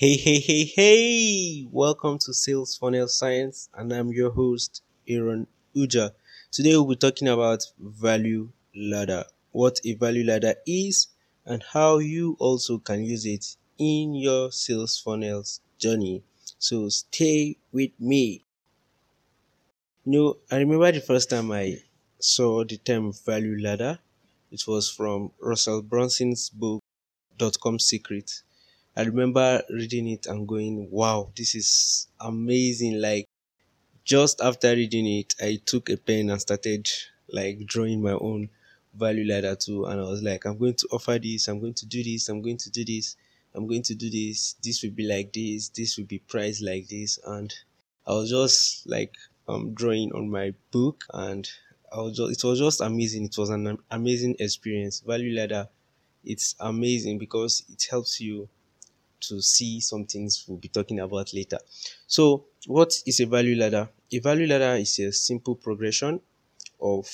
Hey, hey, hey, hey! Welcome to Sales Funnel Science, and I'm your host, Aaron Uja. Today we'll be talking about value ladder, what a value ladder is, and how you also can use it in your sales funnels journey. So stay with me. You know, I remember the first time I saw the term value ladder. It was from Russell Brunson's book, Dot Com Secret I remember reading it and going, wow, this is amazing. Like, just after reading it, I took a pen and started like drawing my own value ladder too. And I was like, I'm going to offer this, I'm going to do this, I'm going to do this, I'm going to do this. This will be like this, this will be priced like this. And I was just like um, drawing on my book and I was just, it was just amazing. It was an amazing experience. Value ladder, it's amazing because it helps you to see some things we'll be talking about later. So, what is a value ladder? A value ladder is a simple progression of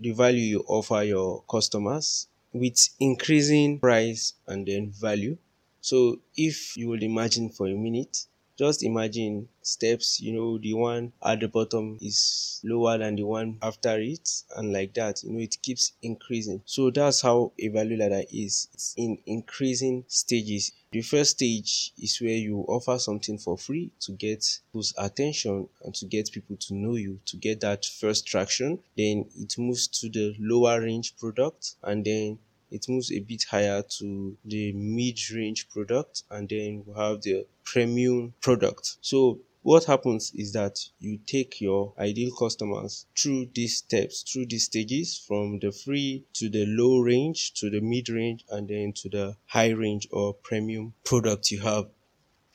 the value you offer your customers with increasing price and then value. So, if you will imagine for a minute, just imagine steps, you know, the one at the bottom is lower than the one after it, and like that, you know, it keeps increasing. So that's how a value ladder is. It's in increasing stages. The first stage is where you offer something for free to get people's attention and to get people to know you, to get that first traction. Then it moves to the lower range product, and then it moves a bit higher to the mid-range product and then we have the premium product so what happens is that you take your ideal customers through these steps through these stages from the free to the low range to the mid range and then to the high range or premium product you have.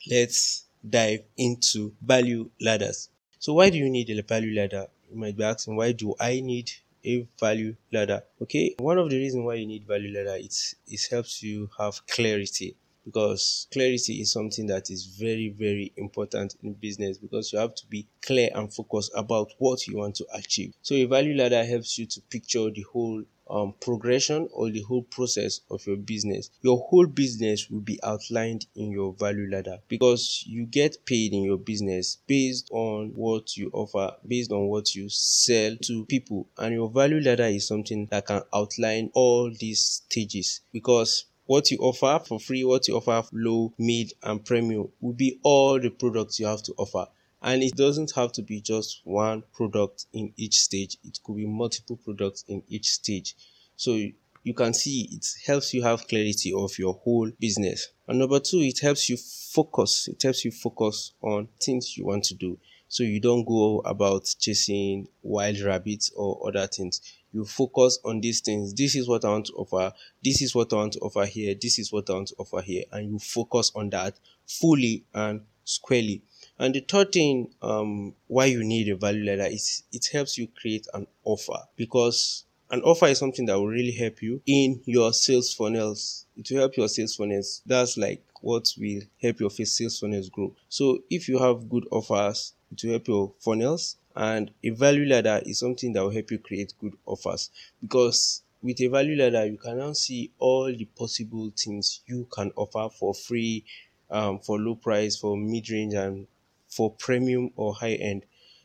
Let's dive into value ladders. So why do you need a value ladder you might be asking? Why do i need a value ladder. Okay, one of the reasons why you need value ladder is it helps you have clarity because clarity is something that is very very important in business because you have to be clear and focused about what you want to achieve so a value ladder helps you to picture the whole um, progression or the whole process of your business. Your whole business will be outlined in your value ladder because you get paid in your business based on what you offer, based on what you sell to people. And your value ladder is something that can outline all these stages because what you offer for free, what you offer low, mid, and premium will be all the products you have to offer. And it doesn't have to be just one product in each stage, it could be multiple products in each stage. So you can see it helps you have clarity of your whole business. And number two, it helps you focus. It helps you focus on things you want to do. So you don't go about chasing wild rabbits or other things. You focus on these things. This is what I want to offer. This is what I want to offer here. This is what I want to offer here. And you focus on that fully and squarely. And the third thing, um, why you need a value ladder is it helps you create an offer because an offer is something that will really help you in your sales funnels. It will help your sales funnels. That's like what will help your sales funnels grow. So if you have good offers, will help your funnels. And a value ladder is something that will help you create good offers because with a value ladder, you can now see all the possible things you can offer for free, um, for low price, for mid range, and for premium or high end.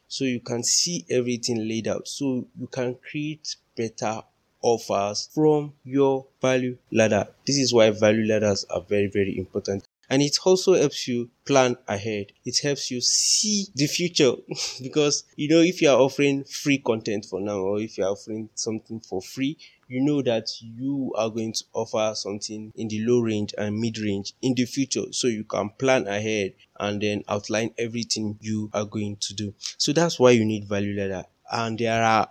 So you can see everything laid out. So you can create better offers from your value ladder. This is why value ladders are very, very important. And it also helps you plan ahead. It helps you see the future because you know if you are offering free content for now or if you are offering something for free, you know that you are going to offer something in the low range and mid range in the future. So you can plan ahead and then outline everything you are going to do. So that's why you need value ladder. And there are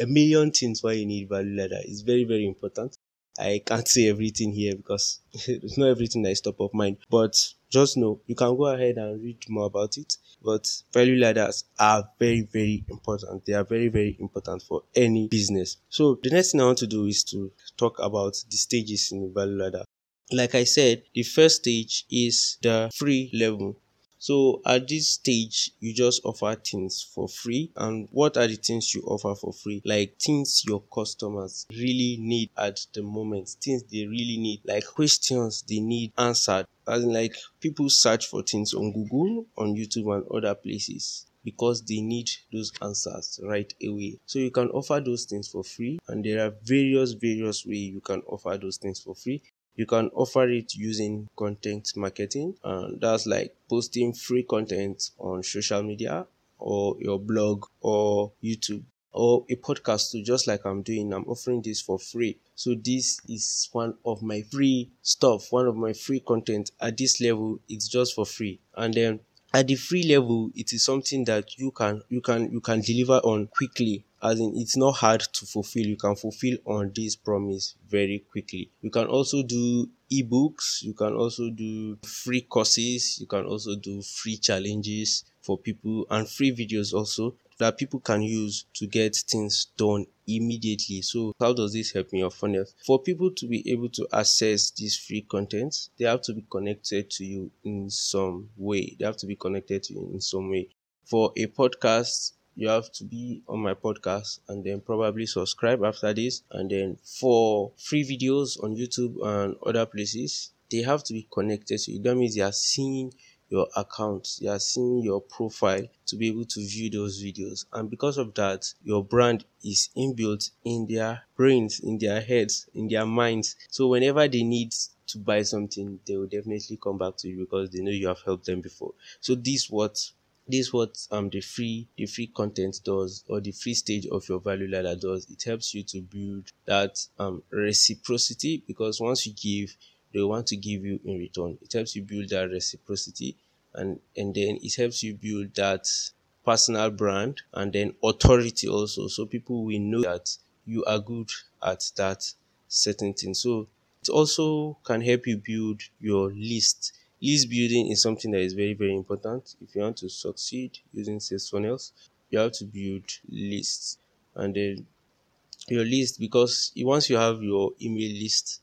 a million things why you need value ladder. It's very, very important. I can't say everything here because it's not everything that is top of mind. But just know you can go ahead and read more about it. But value ladders are very, very important. They are very, very important for any business. So the next thing I want to do is to talk about the stages in the value ladder. Like I said, the first stage is the free level. So at this stage, you just offer things for free. And what are the things you offer for free? Like things your customers really need at the moment, things they really need, like questions they need answered. As in like people search for things on Google, on YouTube, and other places because they need those answers right away. So you can offer those things for free, and there are various various ways you can offer those things for free. You can offer it using content marketing, and that's like posting free content on social media or your blog or YouTube or a podcast too, just like I'm doing. I'm offering this for free. So this is one of my free stuff, one of my free content. At this level, it's just for free. And then at the free level it is something that you can you can you can deliver on quickly as in it's not hard to fulfill you can fulfill on this promise very quickly you can also do ebooks you can also do free courses you can also do free challenges for people and free videos also that people can use to get things done immediately. So how does this help in your funnel? For people to be able to access this free content, they have to be connected to you in some way. They have to be connected to you in some way. For a podcast, you have to be on my podcast and then probably subscribe after this. And then for free videos on YouTube and other places, they have to be connected to you. That means they are seeing your account, they are seeing your profile to be able to view those videos. And because of that, your brand is inbuilt in their brains, in their heads, in their minds. So whenever they need to buy something, they will definitely come back to you because they know you have helped them before. So this what this what um the free the free content does or the free stage of your value ladder does it helps you to build that um reciprocity because once you give they want to give you in return. It helps you build that reciprocity and, and then it helps you build that personal brand and then authority also. So people will know that you are good at that certain thing. So it also can help you build your list. List building is something that is very, very important. If you want to succeed using sales funnels, you have to build lists and then your list because once you have your email list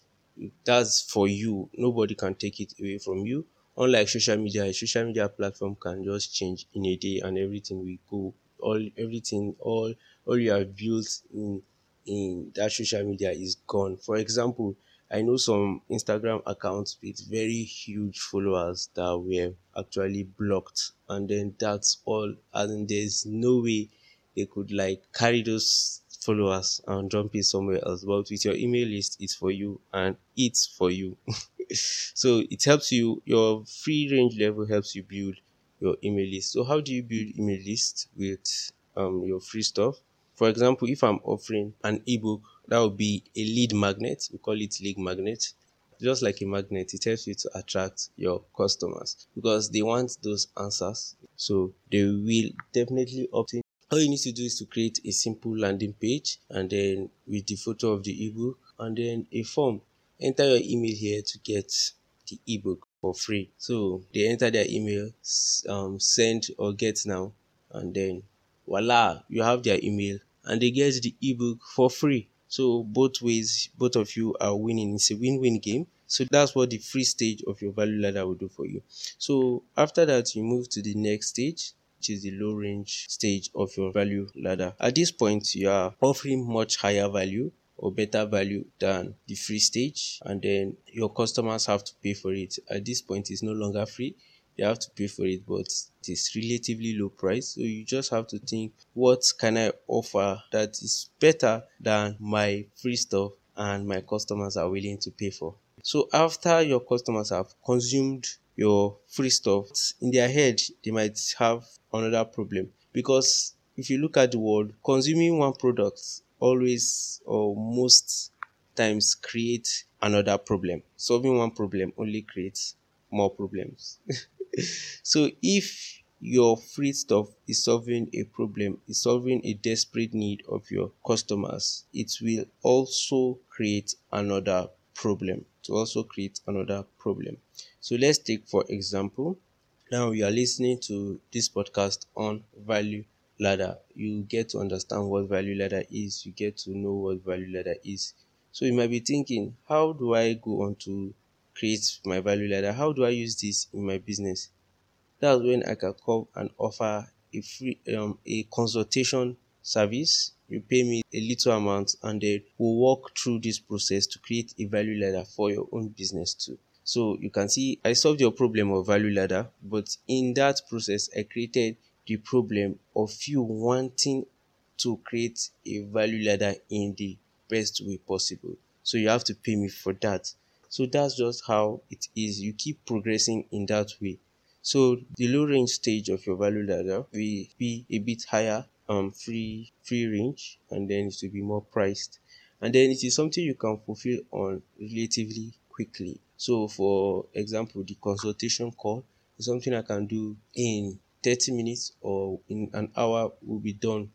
that's for you. Nobody can take it away from you. Unlike social media, a social media platform can just change in a day and everything will go. All everything, all all you have built in in that social media is gone. For example, I know some Instagram accounts with very huge followers that were actually blocked, and then that's all. And there's no way they could like carry those followers and jump in somewhere else. But with your email list, it's for you and it's for you. so it helps you, your free range level helps you build your email list. So how do you build email list with um, your free stuff? For example, if I'm offering an ebook, that would be a lead magnet. We call it lead magnet. Just like a magnet, it helps you to attract your customers because they want those answers. So they will definitely opt in all you need to do is to create a simple landing page and then with the photo of the ebook and then a form enter your email here to get the ebook for free so they enter their email um, send or get now and then voila you have their email and they get the ebook for free so both ways both of you are winning it's a win-win game so that's what the free stage of your value ladder will do for you so after that you move to the next stage which is the low range stage of your value ladder. At this point, you are offering much higher value or better value than the free stage, and then your customers have to pay for it. At this point, it's no longer free. They have to pay for it, but it is relatively low price. So you just have to think, what can I offer that is better than my free stuff and my customers are willing to pay for? So after your customers have consumed your free stuff, in their head, they might have another problem. Because if you look at the world, consuming one product always or most times creates another problem. Solving one problem only creates more problems. so if your free stuff is solving a problem, is solving a desperate need of your customers, it will also create another problem. To also create another problem. So let's take for example, now you are listening to this podcast on value ladder. You get to understand what value ladder is, you get to know what value ladder is. So you might be thinking, how do I go on to create my value ladder? How do I use this in my business? that's when I can come and offer a free um a consultation service you pay me a little amount and then we'll walk through this process to create a value ladder for your own business too so you can see I solved your problem of value ladder but in that process I created the problem of you wanting to create a value ladder in the best way possible so you have to pay me for that so that's just how it is. You keep progressing in that way. So the low range stage of your value ladder will be a bit higher um free free range and then it will be more priced. And then it is something you can fulfill on relatively quickly. So for example the consultation call is something i can do in 30 minutes or in an hour will be done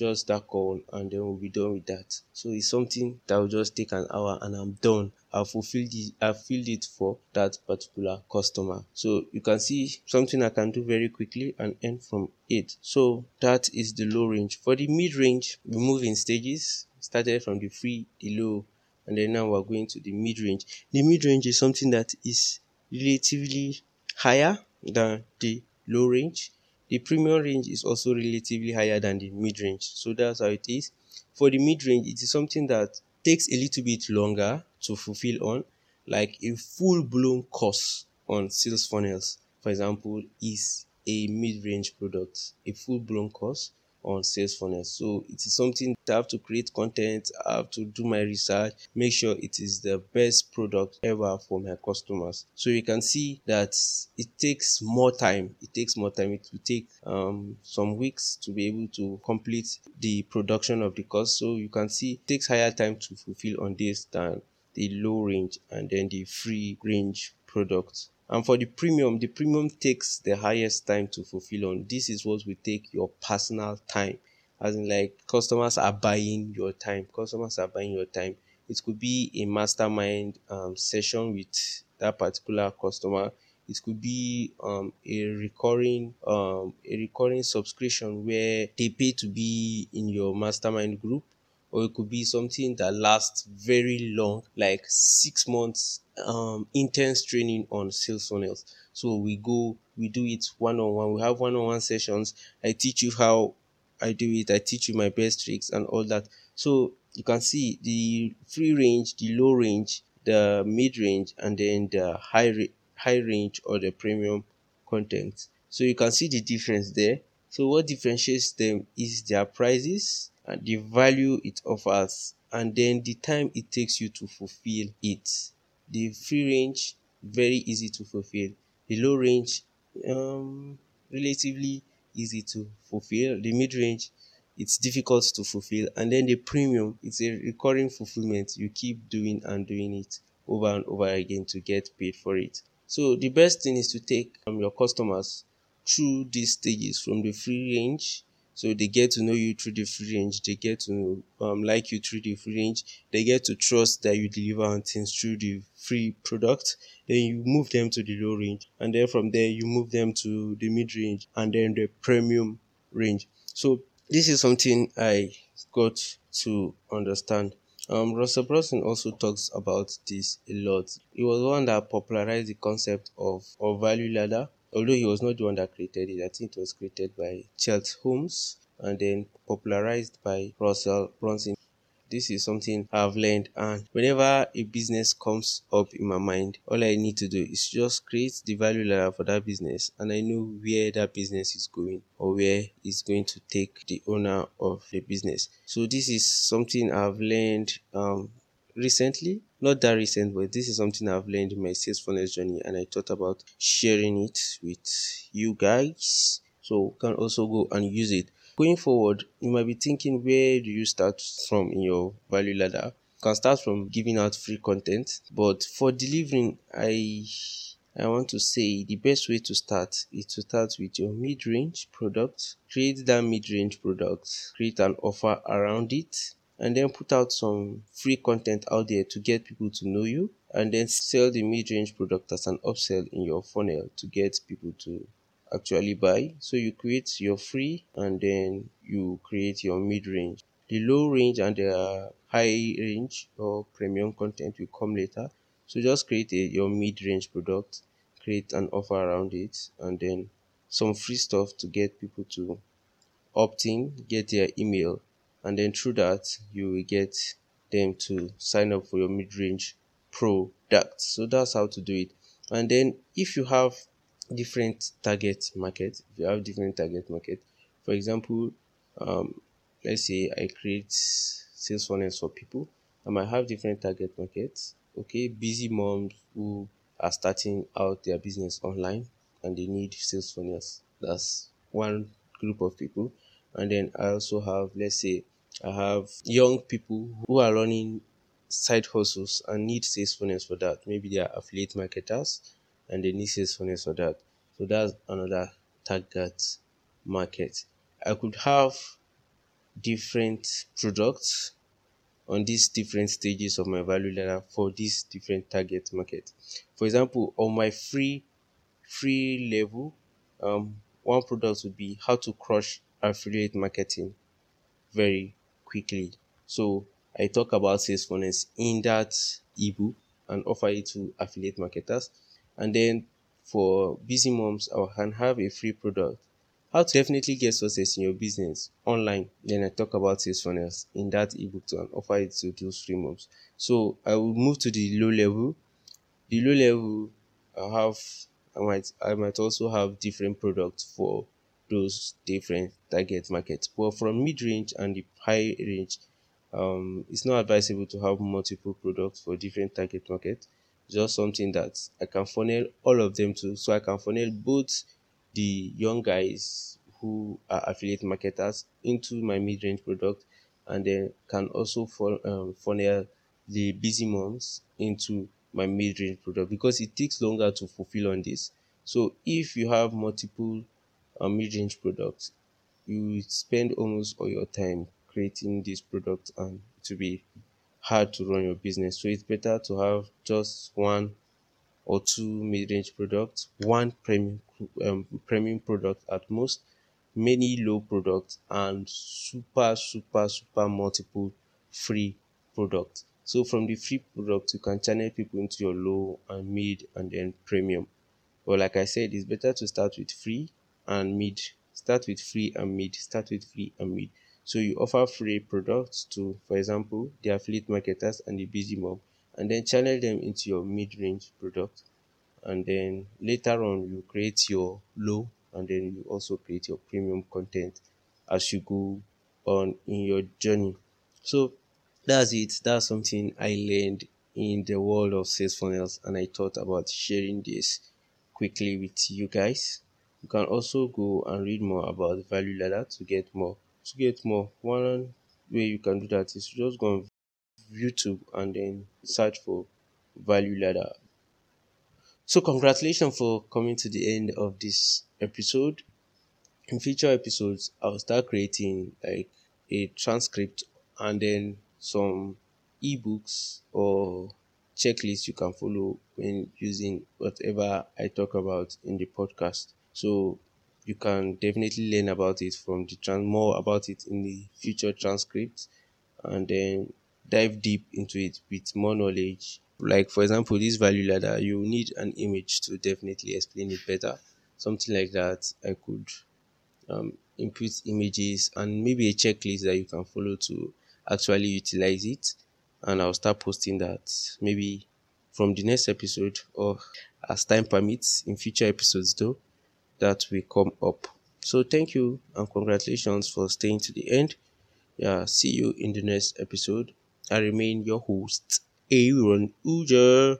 just that call and then we'll be done with that. So it's something that will just take an hour and i'm done. I've fulfilled it i've filled it for that particular customer. So you can see something i can do very quickly and earn from it. So that is the low range. For the mid range we move in stages. Started from the free the low and then now we're going to the mid range. The mid range is something that is relatively higher than the low range the premium range is also relatively higher than the mid-range. So that's how it is. For the mid-range, it is something that takes a little bit longer to fulfill on, like a full-blown course on sales funnels, for example, is a mid-range product, a full-blown course on sales funnel. So it is something I have to create content, I have to do my research, make sure it is the best product ever for my customers. So you can see that it takes more time. It takes more time. It will take um, some weeks to be able to complete the production of the course. So you can see it takes higher time to fulfill on this than the low range and then the free range product. And for the premium, the premium takes the highest time to fulfill on. This is what will take your personal time. As in like customers are buying your time. Customers are buying your time. It could be a mastermind um, session with that particular customer. It could be um, a recurring um, a recurring subscription where they pay to be in your mastermind group or it could be something that lasts very long, like six months um, intense training on sales funnels. So we go, we do it one on one. We have one on one sessions. I teach you how I do it. I teach you my best tricks and all that. So you can see the free range, the low range, the mid range, and then the high ra- high range or the premium content. So you can see the difference there. So what differentiates them is their prices and the value it offers and then the time it takes you to fulfill it. The free range very easy to fulfill. The low range um relatively easy to fulfill. The mid range it's difficult to fulfill and then the premium it's a recurring fulfillment you keep doing and doing it over and over again to get paid for it so the best thing is to take um, your customers through these stages from the free range so they get to know you through the free range they get to um, like you through the free range they get to trust that you deliver on things through the free product. Then you move them to the low range and then from there you move them to the mid range and then the premium range. So this is something i got to understand. Um, Russell Brunson also talks about this a lot. He was one that popularized the concept of, of value ladder although he was not the one that created it, I think it was created by Chet Holmes and then popularized by Russell Brunson. This is something I've learned, and whenever a business comes up in my mind, all I need to do is just create the value ladder for that business, and I know where that business is going or where it's going to take the owner of the business. So, this is something I've learned um, recently not that recent but this is something i've learned in my sales funnels journey and i thought about sharing it with you guys so you can also go and use it going forward you might be thinking where do you start from in your value ladder you can start from giving out free content but for delivering i I want to say the best way to start is to start with your mid-range product. Create that mid-range product. Create an offer around it and then put out some free content out there to get people to know you and then sell the mid-range product as an upsell in your funnel to get people to actually buy. So you create your free and then you create your mid-range. The low range and the high range or premium content will come later. So just create a, your mid-range product create an offer around it and then some free stuff to get people to opt in, get their email, and then through that you will get them to sign up for your mid-range product. So that's how to do it. And then if you have different target market, if you have different target market, for example, um, let's say I create sales funnels for people, I might have different target markets. Okay, busy moms who are starting out their business online and they need sales funnels. That's one group of people. And then I also have, let's say, I have young people who are running side hustles and need sales funnels for that. Maybe they are affiliate marketers and they need sales funnels for that. So that's another target market. I could have different products on these different stages of my value ladder for this different target market. For example, on my free free level, um, one product would be how to crush affiliate marketing very quickly. So I talk about sales funnels in that ebook and offer it to affiliate marketers. And then for busy moms, I can have a free product. How to definitely get success in your business online. Then I talk about sales funnels in that ebook to and offer it to those free moms. So I will move to the low level. The low level, I have I might I might also have different products for those different target markets. But from mid range and the high range, um, it's not advisable to have multiple products for different target markets. Just something that I can funnel all of them to, so I can funnel both the young guys who are affiliate marketers into my mid range product, and then can also um, funnel the busy moms into my mid range product because it takes longer to fulfill on this. So if you have multiple uh, mid range products, you spend almost all your time creating this product and it will be hard to run your business. So it's better to have just one or two mid-range products, one premium um, premium product at most, many low products, and super super super multiple free products. So from the free product, you can channel people into your low and mid and then premium. But like I said, it's better to start with free and mid. Start with free and mid. Start with free and mid. So you offer free products to, for example, the affiliate marketers and the busy mob and then channel them into your mid-range product. And then later on, you create your low, and then you also create your premium content as you go on in your journey. So that's it. That's something I learned in the world of sales funnels, and I thought about sharing this quickly with you guys. You can also go and read more about value ladder to get more to get more, one way you can do that is just go on YouTube and then search for value ladder. So congratulations for coming to the end of this episode. In future episodes, I'll start creating like a transcript and then some ebooks or checklists you can follow when using whatever I talk about in the podcast. So you can definitely learn about it from the trans more about it in the future transcripts and then dive deep into it with more knowledge. Like for example this value ladder you need an image to definitely explain it better. Something like that i could um, input images and maybe a checklist that you can follow to actually utilize it. And i'll start posting that maybe from the next episode or as time permits in future episodes though that will come up. So thank you and congratulations for staying to the end. Yeah, see you in the next episode. I remain your host, Aaron Uja.